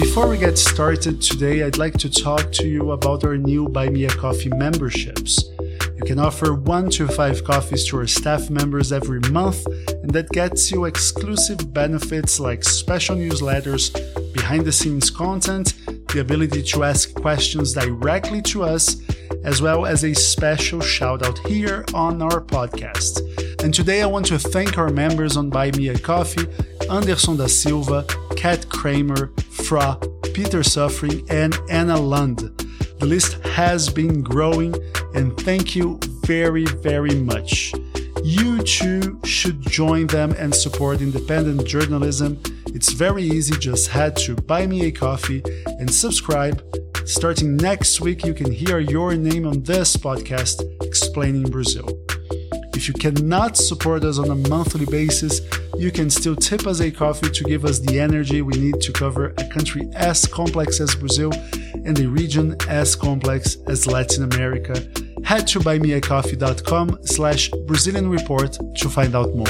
Before we get started today, I'd like to talk to you about our new Buy Me a Coffee memberships. You can offer one to five coffees to our staff members every month, and that gets you exclusive benefits like special newsletters, behind the scenes content, the ability to ask questions directly to us, as well as a special shout out here on our podcast. And today I want to thank our members on Buy Me a Coffee Anderson da Silva, Kat Kramer, Fra, Peter Suffering, and Anna Lund. The list has been growing, and thank you very, very much. You too should join them and support independent journalism. It's very easy, just head to Buy Me a Coffee and subscribe. Starting next week, you can hear your name on this podcast explaining Brazil. If you cannot support us on a monthly basis, you can still tip us a coffee to give us the energy we need to cover a country as complex as Brazil and a region as complex as Latin America. Head to buymeacoffee.com slash Brazilian Report to find out more.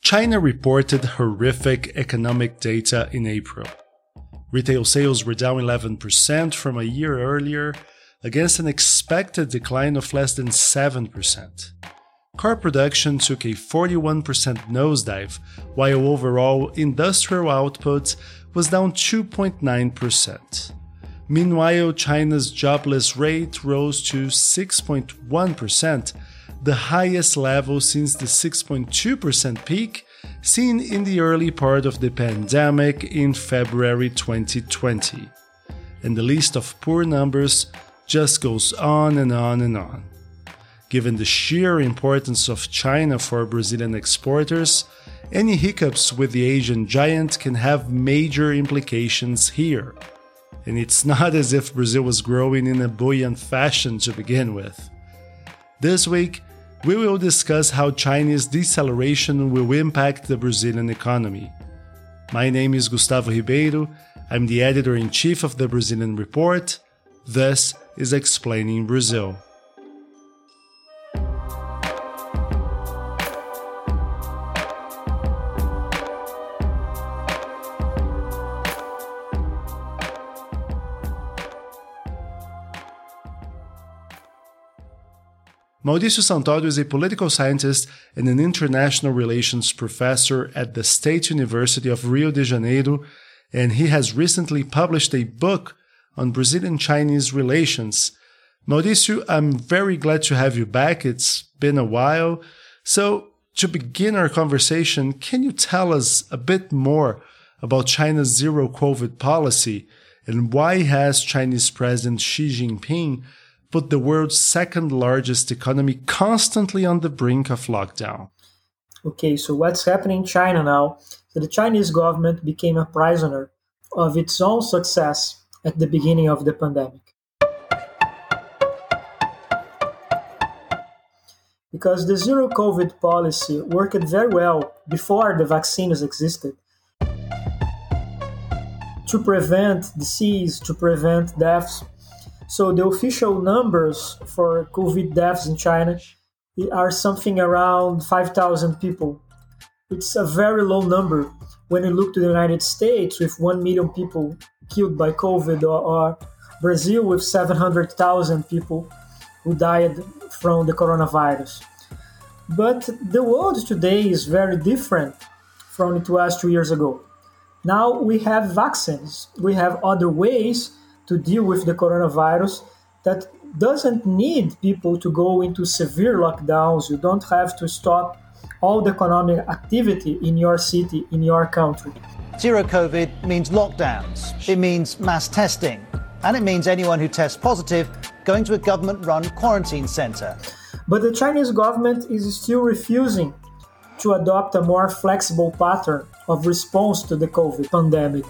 China reported horrific economic data in April. Retail sales were down 11% from a year earlier, against an expected decline of less than 7%. Car production took a 41% nosedive, while overall industrial output was down 2.9%. Meanwhile, China's jobless rate rose to 6.1%, the highest level since the 6.2% peak seen in the early part of the pandemic in February 2020. And the list of poor numbers just goes on and on and on. Given the sheer importance of China for Brazilian exporters, any hiccups with the Asian giant can have major implications here. And it's not as if Brazil was growing in a buoyant fashion to begin with. This week, we will discuss how Chinese deceleration will impact the Brazilian economy. My name is Gustavo Ribeiro. I'm the editor in chief of the Brazilian Report. This is Explaining Brazil. Mauricio Santoro is a political scientist and an international relations professor at the State University of Rio de Janeiro, and he has recently published a book on Brazilian Chinese relations. Mauricio, I'm very glad to have you back. It's been a while. So, to begin our conversation, can you tell us a bit more about China's zero COVID policy and why has Chinese President Xi Jinping put the world's second largest economy constantly on the brink of lockdown. Okay, so what's happening in China now? So the Chinese government became a prisoner of its own success at the beginning of the pandemic. Because the zero COVID policy worked very well before the vaccines existed to prevent disease, to prevent deaths so the official numbers for COVID deaths in China are something around 5,000 people. It's a very low number when you look to the United States with 1 million people killed by COVID or, or Brazil with 700,000 people who died from the coronavirus. But the world today is very different from it was two years ago. Now we have vaccines, we have other ways to deal with the coronavirus that doesn't need people to go into severe lockdowns. You don't have to stop all the economic activity in your city, in your country. Zero COVID means lockdowns, it means mass testing, and it means anyone who tests positive going to a government run quarantine center. But the Chinese government is still refusing to adopt a more flexible pattern of response to the COVID pandemic.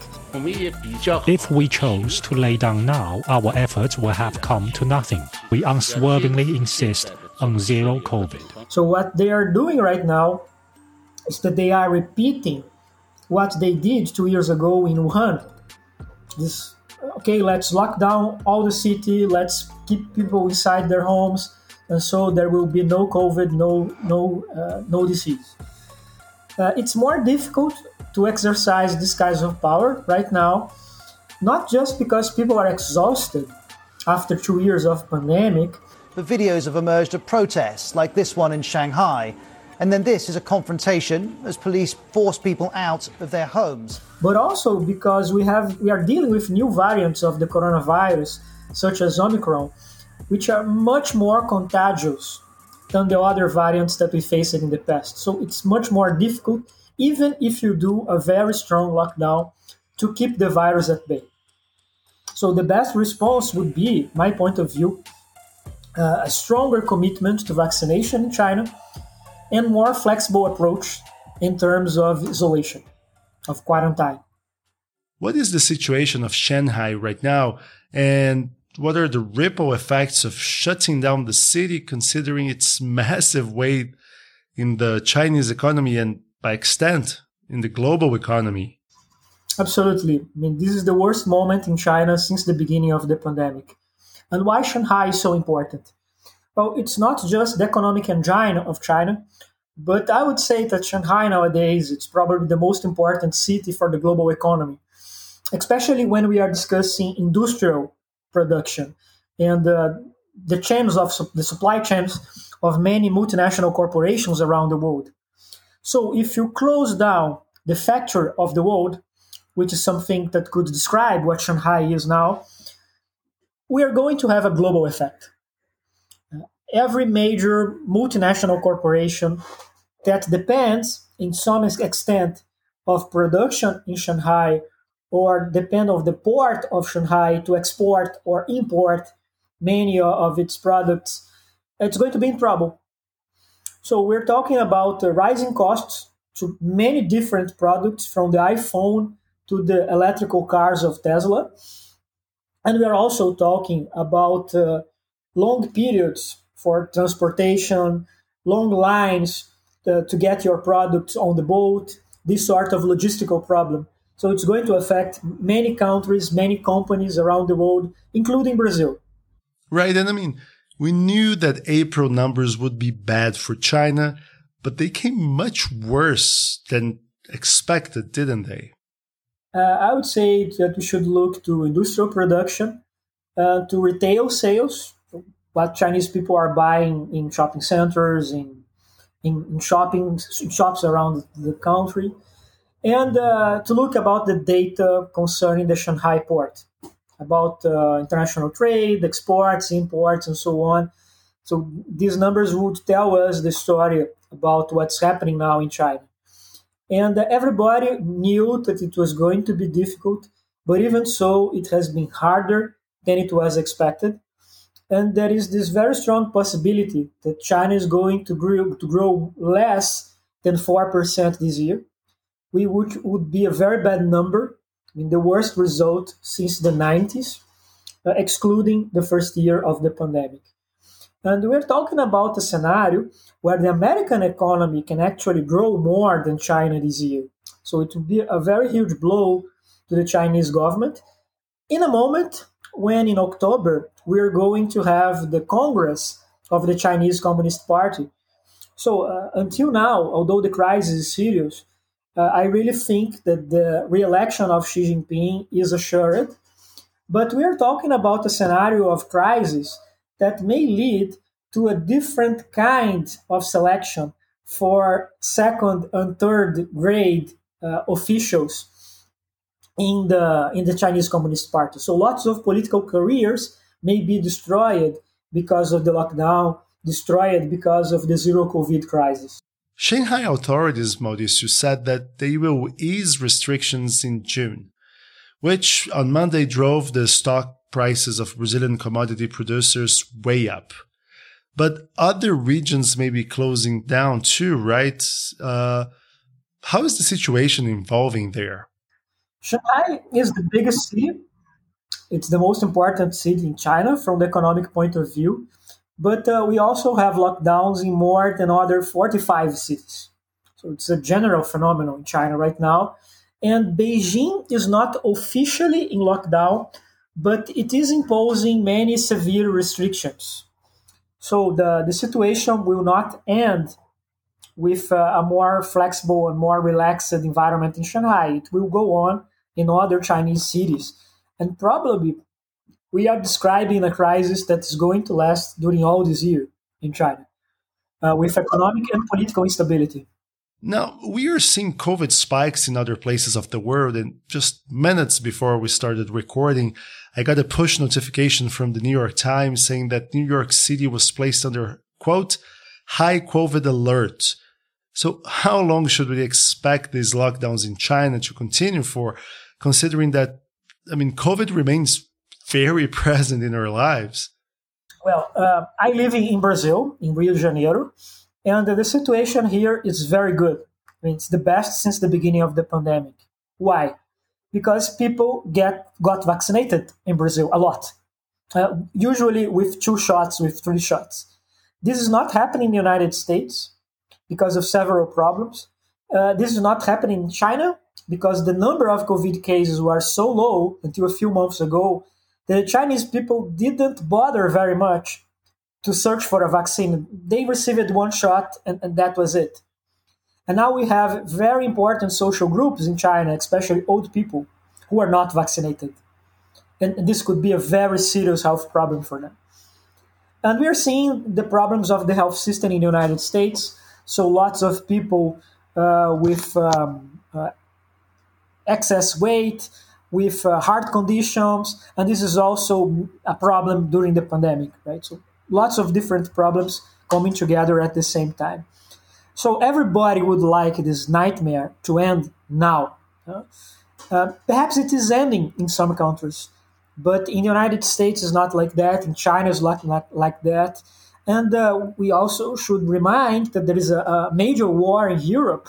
If we chose to lay down now, our efforts will have come to nothing. We unswervingly insist on zero COVID. So, what they are doing right now is that they are repeating what they did two years ago in Wuhan. This, okay, let's lock down all the city, let's keep people inside their homes, and so there will be no COVID, no no uh, no disease. Uh, it's more difficult to exercise this kind of power right now, not just because people are exhausted after two years of pandemic. But videos have emerged of protests, like this one in Shanghai, and then this is a confrontation as police force people out of their homes. But also because we have we are dealing with new variants of the coronavirus, such as Omicron, which are much more contagious than the other variants that we faced in the past. So it's much more difficult, even if you do a very strong lockdown, to keep the virus at bay. So the best response would be, my point of view, uh, a stronger commitment to vaccination in China and more flexible approach in terms of isolation, of quarantine. What is the situation of Shanghai right now? And what are the ripple effects of shutting down the city considering its massive weight in the Chinese economy and by extent in the global economy? Absolutely. I mean, this is the worst moment in China since the beginning of the pandemic. And why Shanghai is so important? Well, it's not just the economic engine of China, but I would say that Shanghai nowadays it's probably the most important city for the global economy, especially when we are discussing industrial production and uh, the chains of the supply chains of many multinational corporations around the world. So if you close down the factory of the world, which is something that could describe what Shanghai is now, we are going to have a global effect. every major multinational corporation that depends in some extent of production in Shanghai or depend on the port of Shanghai to export or import many of its products, it's going to be in trouble. So we're talking about the rising costs to many different products from the iPhone to the electrical cars of Tesla. And we are also talking about uh, long periods for transportation, long lines uh, to get your products on the boat, this sort of logistical problem. So it's going to affect many countries, many companies around the world, including Brazil. Right. And I mean, we knew that April numbers would be bad for China, but they came much worse than expected, didn't they? Uh, I would say that we should look to industrial production, uh, to retail sales, what Chinese people are buying in shopping centers, in in, in shopping in shops around the country, and uh, to look about the data concerning the Shanghai port, about uh, international trade, exports, imports, and so on. So these numbers would tell us the story about what's happening now in China. And uh, everybody knew that it was going to be difficult, but even so, it has been harder than it was expected. And there is this very strong possibility that China is going to grow, to grow less than 4% this year. We would, would be a very bad number, I mean, the worst result since the 90s, uh, excluding the first year of the pandemic. And we're talking about a scenario where the American economy can actually grow more than China this year. So it would be a very huge blow to the Chinese government in a moment when in October we're going to have the Congress of the Chinese Communist Party. So uh, until now, although the crisis is serious, uh, I really think that the re-election of Xi Jinping is assured. But we are talking about a scenario of crisis that may lead to a different kind of selection for second and third grade uh, officials in the in the Chinese Communist Party. So lots of political careers may be destroyed because of the lockdown, destroyed because of the zero COVID crisis. Shanghai authorities, Mauricio, said that they will ease restrictions in June, which on Monday drove the stock prices of Brazilian commodity producers way up. But other regions may be closing down too, right? Uh, how is the situation evolving there? Shanghai is the biggest city. It's the most important city in China from the economic point of view. But uh, we also have lockdowns in more than other 45 cities. So it's a general phenomenon in China right now. And Beijing is not officially in lockdown, but it is imposing many severe restrictions. So the, the situation will not end with uh, a more flexible and more relaxed environment in Shanghai. It will go on in other Chinese cities. And probably we are describing a crisis that is going to last during all this year in China uh, with economic and political instability. Now, we are seeing COVID spikes in other places of the world. And just minutes before we started recording, I got a push notification from the New York Times saying that New York City was placed under, quote, high COVID alert. So, how long should we expect these lockdowns in China to continue for, considering that, I mean, COVID remains very present in our lives? Well, uh, I live in Brazil, in Rio de Janeiro, and the situation here is very good. I mean, it's the best since the beginning of the pandemic. Why? Because people get got vaccinated in Brazil a lot, uh, usually with two shots, with three shots. This is not happening in the United States because of several problems. Uh, this is not happening in China because the number of COVID cases were so low until a few months ago. The Chinese people didn't bother very much to search for a vaccine. They received one shot and, and that was it. And now we have very important social groups in China, especially old people who are not vaccinated. And this could be a very serious health problem for them. And we are seeing the problems of the health system in the United States. So lots of people uh, with um, uh, excess weight, with uh, heart conditions, and this is also a problem during the pandemic, right? So lots of different problems coming together at the same time. So everybody would like this nightmare to end now. Uh, perhaps it is ending in some countries, but in the United States it's not like that. In China it's not, not like that. And uh, we also should remind that there is a, a, major war in Europe,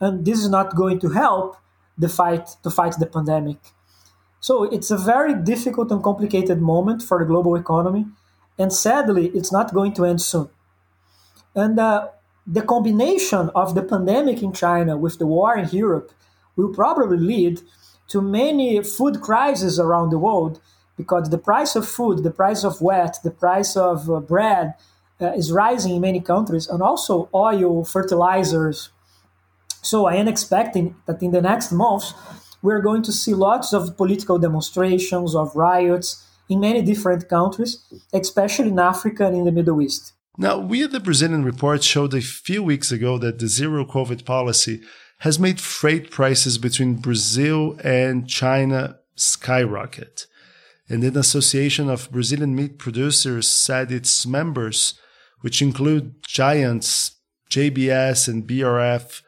and this is not going to help the fight to fight the pandemic. So it's a very difficult and complicated moment for the global economy. And sadly, it's not going to end soon. And uh, the combination of the pandemic in China with the war in Europe will probably lead to many food crises around the world because the price of food, the price of wheat, the price of uh, bread uh, is rising in many countries, and also oil, fertilizers. So I am expecting that in the next months, we're going to see lots of political demonstrations, of riots, in many different countries, especially in Africa and in the Middle East. Now, we at the Brazilian Report showed a few weeks ago that the zero COVID policy has made freight prices between Brazil and China skyrocket. And an association of Brazilian meat producers said its members, which include giants JBS and BRF,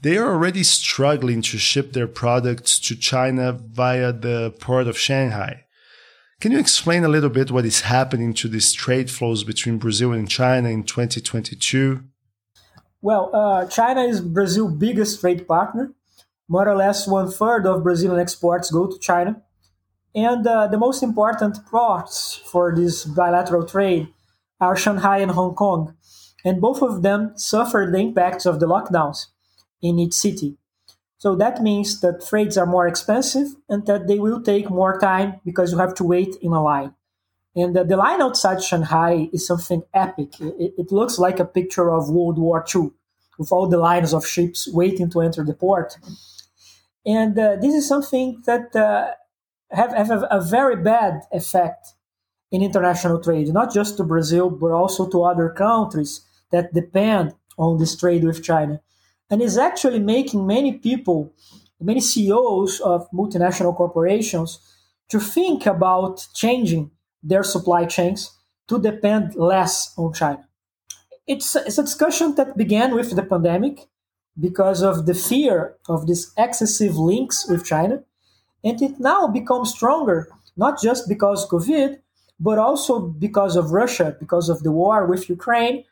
they are already struggling to ship their products to China via the port of Shanghai. Can you explain a little bit what is happening to these trade flows between Brazil and China in 2022? Well, uh, China is Brazil's biggest trade partner. More or less one third of Brazilian exports go to China. And uh, the most important ports for this bilateral trade are Shanghai and Hong Kong. And both of them suffered the impacts of the lockdowns in each city. So that means that freights are more expensive and that they will take more time because you have to wait in a line. And the, the line outside Shanghai is something epic. It, it, looks like a picture of World War II with all the lines of ships waiting to enter the port. And uh, this is something that uh, have, have a, a very bad effect in international trade, not just to Brazil, but also to other countries that depend on this trade with China and is actually making many people, many CEOs of multinational corporations, to think about changing their supply chains to depend less on China. It's, it's a discussion that began with the pandemic because of the fear of these excessive links with China. And it now becomes stronger, not just because of COVID, but also because of Russia, because of the war with Ukraine,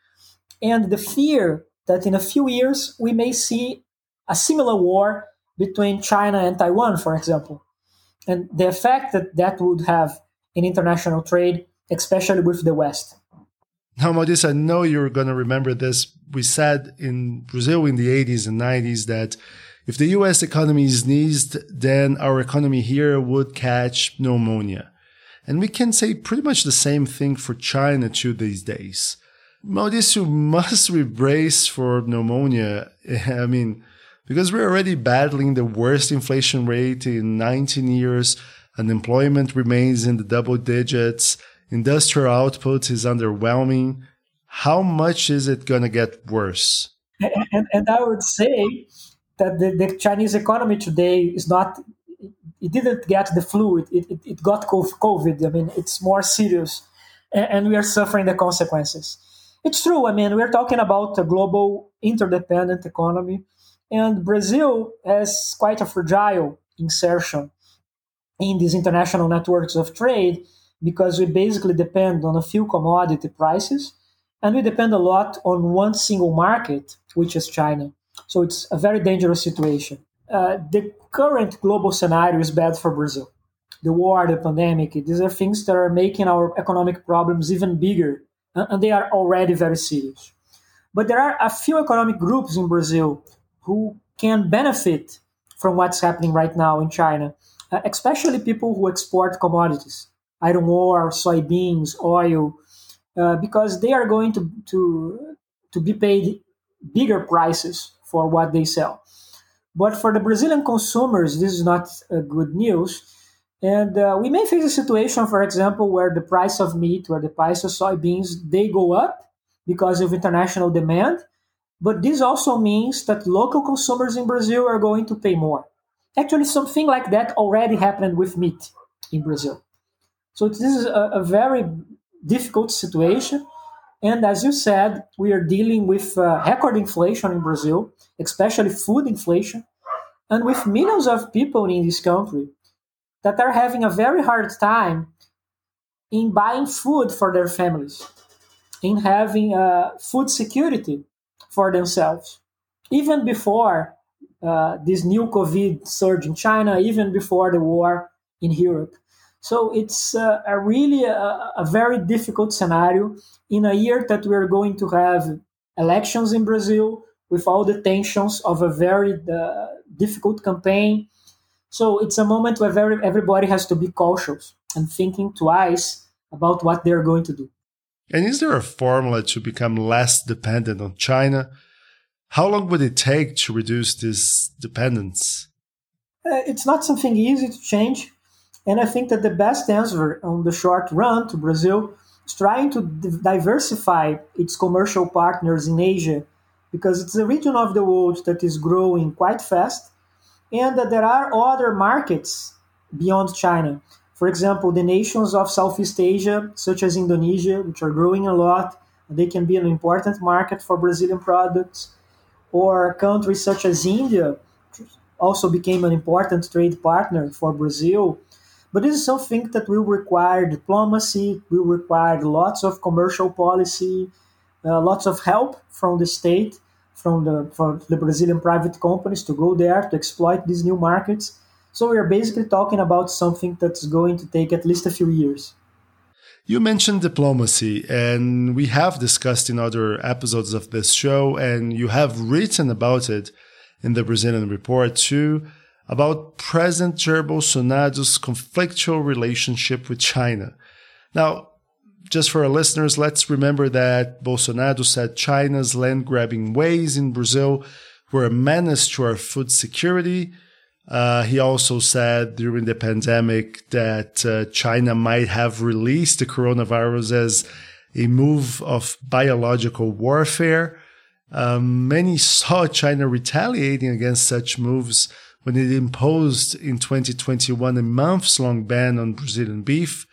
and the fear that in a few years we may see a similar war between China and Taiwan, for example, and the effect that that would have in international trade, especially with the West. Now, Modis, I know you're going to remember this. We said in Brazil in the 80s and 90s that if the US economy sneezed, then our economy here would catch pneumonia. And we can say pretty much the same thing for China too these days. Mauricio must we brace for pneumonia. I mean, because we're already battling the worst inflation rate in 19 years, unemployment remains in the double digits, industrial output is underwhelming. How much is it going to get worse? And, and, and, I would say that the, the, Chinese economy today is not, it didn't get the flu, it, it, it got COVID. I mean, it's more serious, and, and we are suffering the consequences. It's true. I mean, we're talking about a global interdependent economy, and Brazil has quite a fragile insertion in these international networks of trade because we basically depend on a few commodity prices and we depend a lot on one single market, which is China. So it's a very dangerous situation. Uh, the current global scenario is bad for Brazil. The war, the pandemic, these are things that are making our economic problems even bigger and they are already very serious. But there are a few economic groups in Brazil who can benefit from what's happening right now in China, uh, especially people who export commodities, iron ore, soybeans, oil, uh, because they are going to, to, to be paid bigger prices for what they sell. But for the Brazilian consumers, this is not uh, good news and uh, we may face a situation, for example, where the price of meat, where the price of soybeans, they go up because of international demand. But this also means that local consumers in Brazil are going to pay more. Actually, something like that already happened with meat in Brazil. So this is a, a very difficult situation. And as you said, we are dealing with uh, record inflation in Brazil, especially food inflation, and with millions of people in this country that are having a very hard time in buying food for their families, in having uh, food security for themselves, even before uh, this new COVID surge in China, even before the war in Europe. So it's uh, a really a, a, very difficult scenario in a year that we're going to have elections in Brazil with all the tensions of a very uh, difficult campaign so it's a moment where very, everybody has to be cautious and thinking twice about what they're going to do. And is there a formula to become less dependent on China? How long would it take to reduce this dependence? Uh, it's not something easy to change. And I think that the best answer on the short run to Brazil is trying to diversify its commercial partners in Asia because it's a region of the world that is growing quite fast and there are other markets beyond China. For example, the nations of Southeast Asia, such as Indonesia, which are growing a lot, they can be an important market for Brazilian products, or countries such as India, also became an important trade partner for Brazil. But this is something that will require diplomacy, will require lots of commercial policy, uh, lots of help from the state from the for the Brazilian private companies to go there to exploit these new markets. So we are basically talking about something that's going to take at least a few years. You mentioned diplomacy, and we have discussed in other episodes of this show, and you have written about it in the Brazilian report too, about President Jair Bolsonaro's conflictual relationship with China. Now, just for our listeners, let's remember that Bolsonaro said China's land grabbing ways in Brazil were a menace to our food security. Uh, he also said during the pandemic that uh, China might have released the coronavirus as a move of biological warfare. Um, many saw China retaliating against such moves when it imposed in 2021 a months long ban on Brazilian beef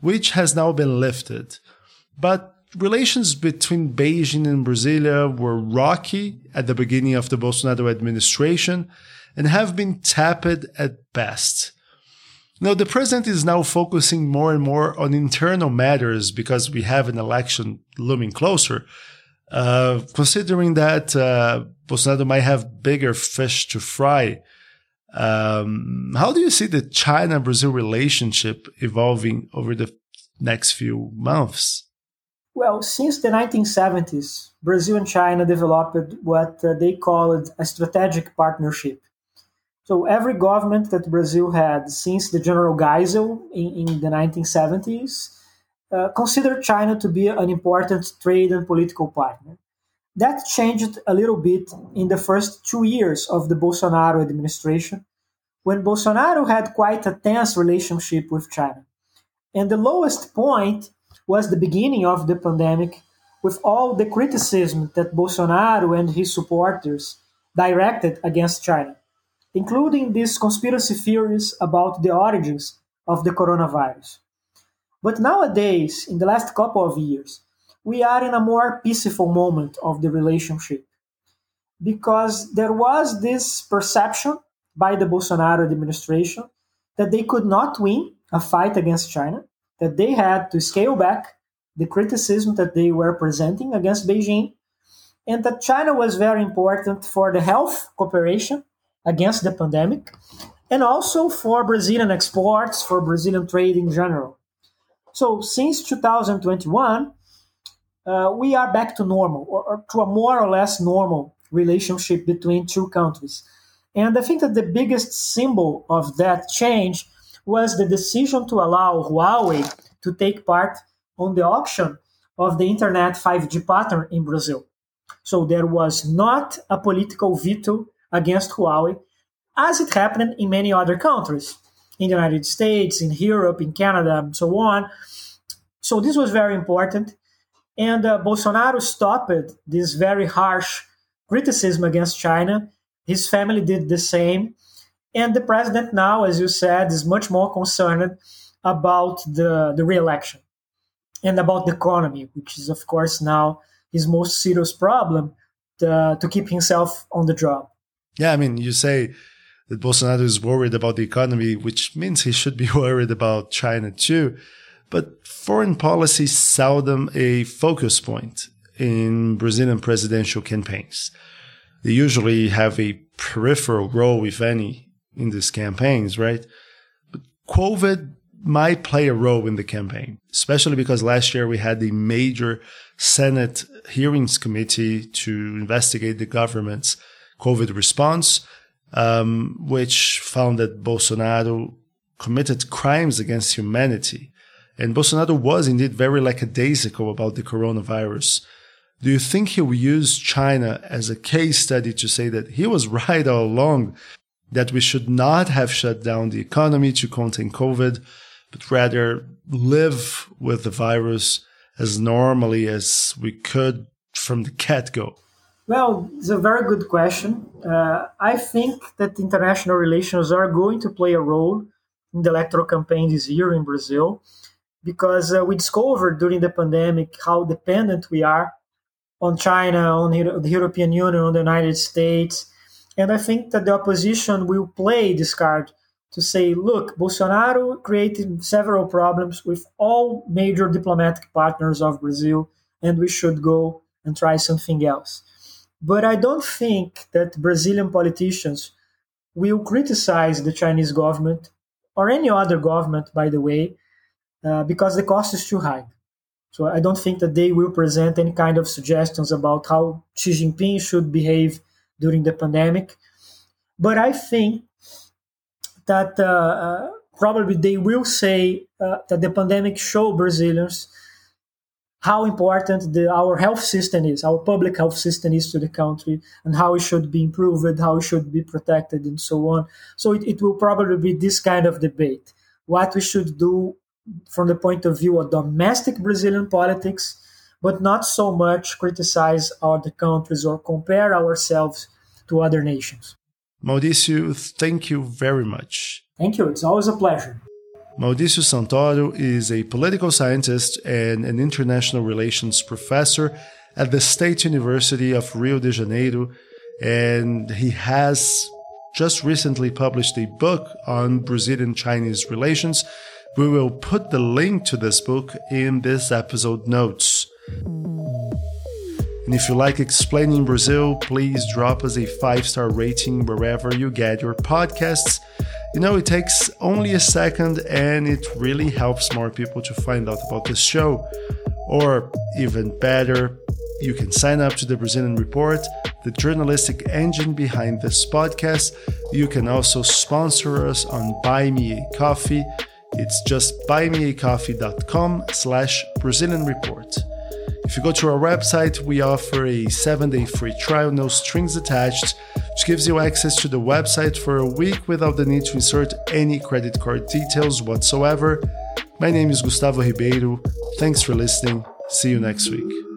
which has now been lifted. But relations between Beijing and Brasilia were rocky at the beginning of the Bolsonaro administration and have been tepid at best. Now, the president is now focusing more and more on internal matters because we have an election looming closer. Uh, considering that uh, Bolsonaro might have bigger fish to fry um, how do you see the China Brazil relationship evolving over the next few months? Well, since the 1970s, Brazil and China developed what uh, they called a strategic partnership. So every government that Brazil had since the General Geisel in, in the 1970s uh, considered China to be an important trade and political partner. That changed a little bit in the first two years of the Bolsonaro administration, when Bolsonaro had quite a tense relationship with China. And the lowest point was the beginning of the pandemic, with all the criticism that Bolsonaro and his supporters directed against China including these conspiracy theories about the origins of the coronavirus. But nowadays, in the last couple of years, we are in a more peaceful moment of the relationship because there was this perception by the Bolsonaro administration that they could not win a fight against China, that they had to scale back the criticism that they were presenting against Beijing, and that China was very important for the health cooperation against the pandemic and also for Brazilian exports, for Brazilian trade in general. So since 2021, uh, we are back to normal, or, or, to a more or less normal relationship between two countries. And I think that the biggest symbol of that change was the decision to allow Huawei to take part on the auction of the Internet 5G pattern in Brazil. So there was not a political veto against Huawei, as it happened in many other countries, in the United States, in Europe, in Canada, and so on. So this was very important. And uh, Bolsonaro stopped this very harsh criticism against China. His family did the same. And the president now, as you said, is much more concerned about the, the re-election and about the economy, which is, of course, now his most serious problem to, to keep himself on the job. Yeah, I mean, you say that Bolsonaro is worried about the economy, which means he should be worried about China too. But foreign policy is seldom a focus point in Brazilian presidential campaigns. They usually have a peripheral role, if any, in these campaigns, right? But COVID might play a role in the campaign, especially because last year we had the major Senate hearings committee to investigate the government's COVID response, um, which found that Bolsonaro committed crimes against humanity. And Bolsonaro was indeed very lackadaisical about the coronavirus. Do you think he will use China as a case study to say that he was right all along, that we should not have shut down the economy to contain COVID, but rather live with the virus as normally as we could from the get go? Well, it's a very good question. Uh, I think that international relations are going to play a role in the electoral campaign this year in Brazil because uh, we discovered during the pandemic how dependent we are on China, on the European Union, on the United States. And I think that the opposition will play this card to say, look, Bolsonaro created several problems with all major diplomatic partners of Brazil, and we should go and try something else. But I don't think that Brazilian politicians will criticize the Chinese government or any other government, by the way, uh, because the cost is too high. So I don't think that they will present any kind of suggestions about how Xi Jinping should behave during the pandemic. But I think that uh, uh, probably they will say uh, that the pandemic showed Brazilians how important the, our health system is, our public health system is to the country, and how it should be improved, how it should be protected, and so on. So it, it will probably be this kind of debate. What we should do from the point of view of domestic Brazilian politics, but not so much criticize other countries or compare ourselves to other nations. Mauricio, thank you very much. Thank you. It's always a pleasure. Mauricio Santoro is a political scientist and an international relations professor at the State University of Rio de Janeiro, and he has just recently published a book on Brazilian Chinese relations. We will put the link to this book in this episode notes. And if you like explaining Brazil, please drop us a five star rating wherever you get your podcasts. You know, it takes only a second and it really helps more people to find out about this show. Or even better, you can sign up to the Brazilian Report, the journalistic engine behind this podcast, You can also sponsor us on Buy Me a Coffee. It's just buymeacoffee.com slash Brazilian Report. If you go to our website, we offer a 7-day free trial, no strings attached, which gives you access to the website for a week without the need to insert any credit card details whatsoever. My name is Gustavo Ribeiro. Thanks for listening. See you next week.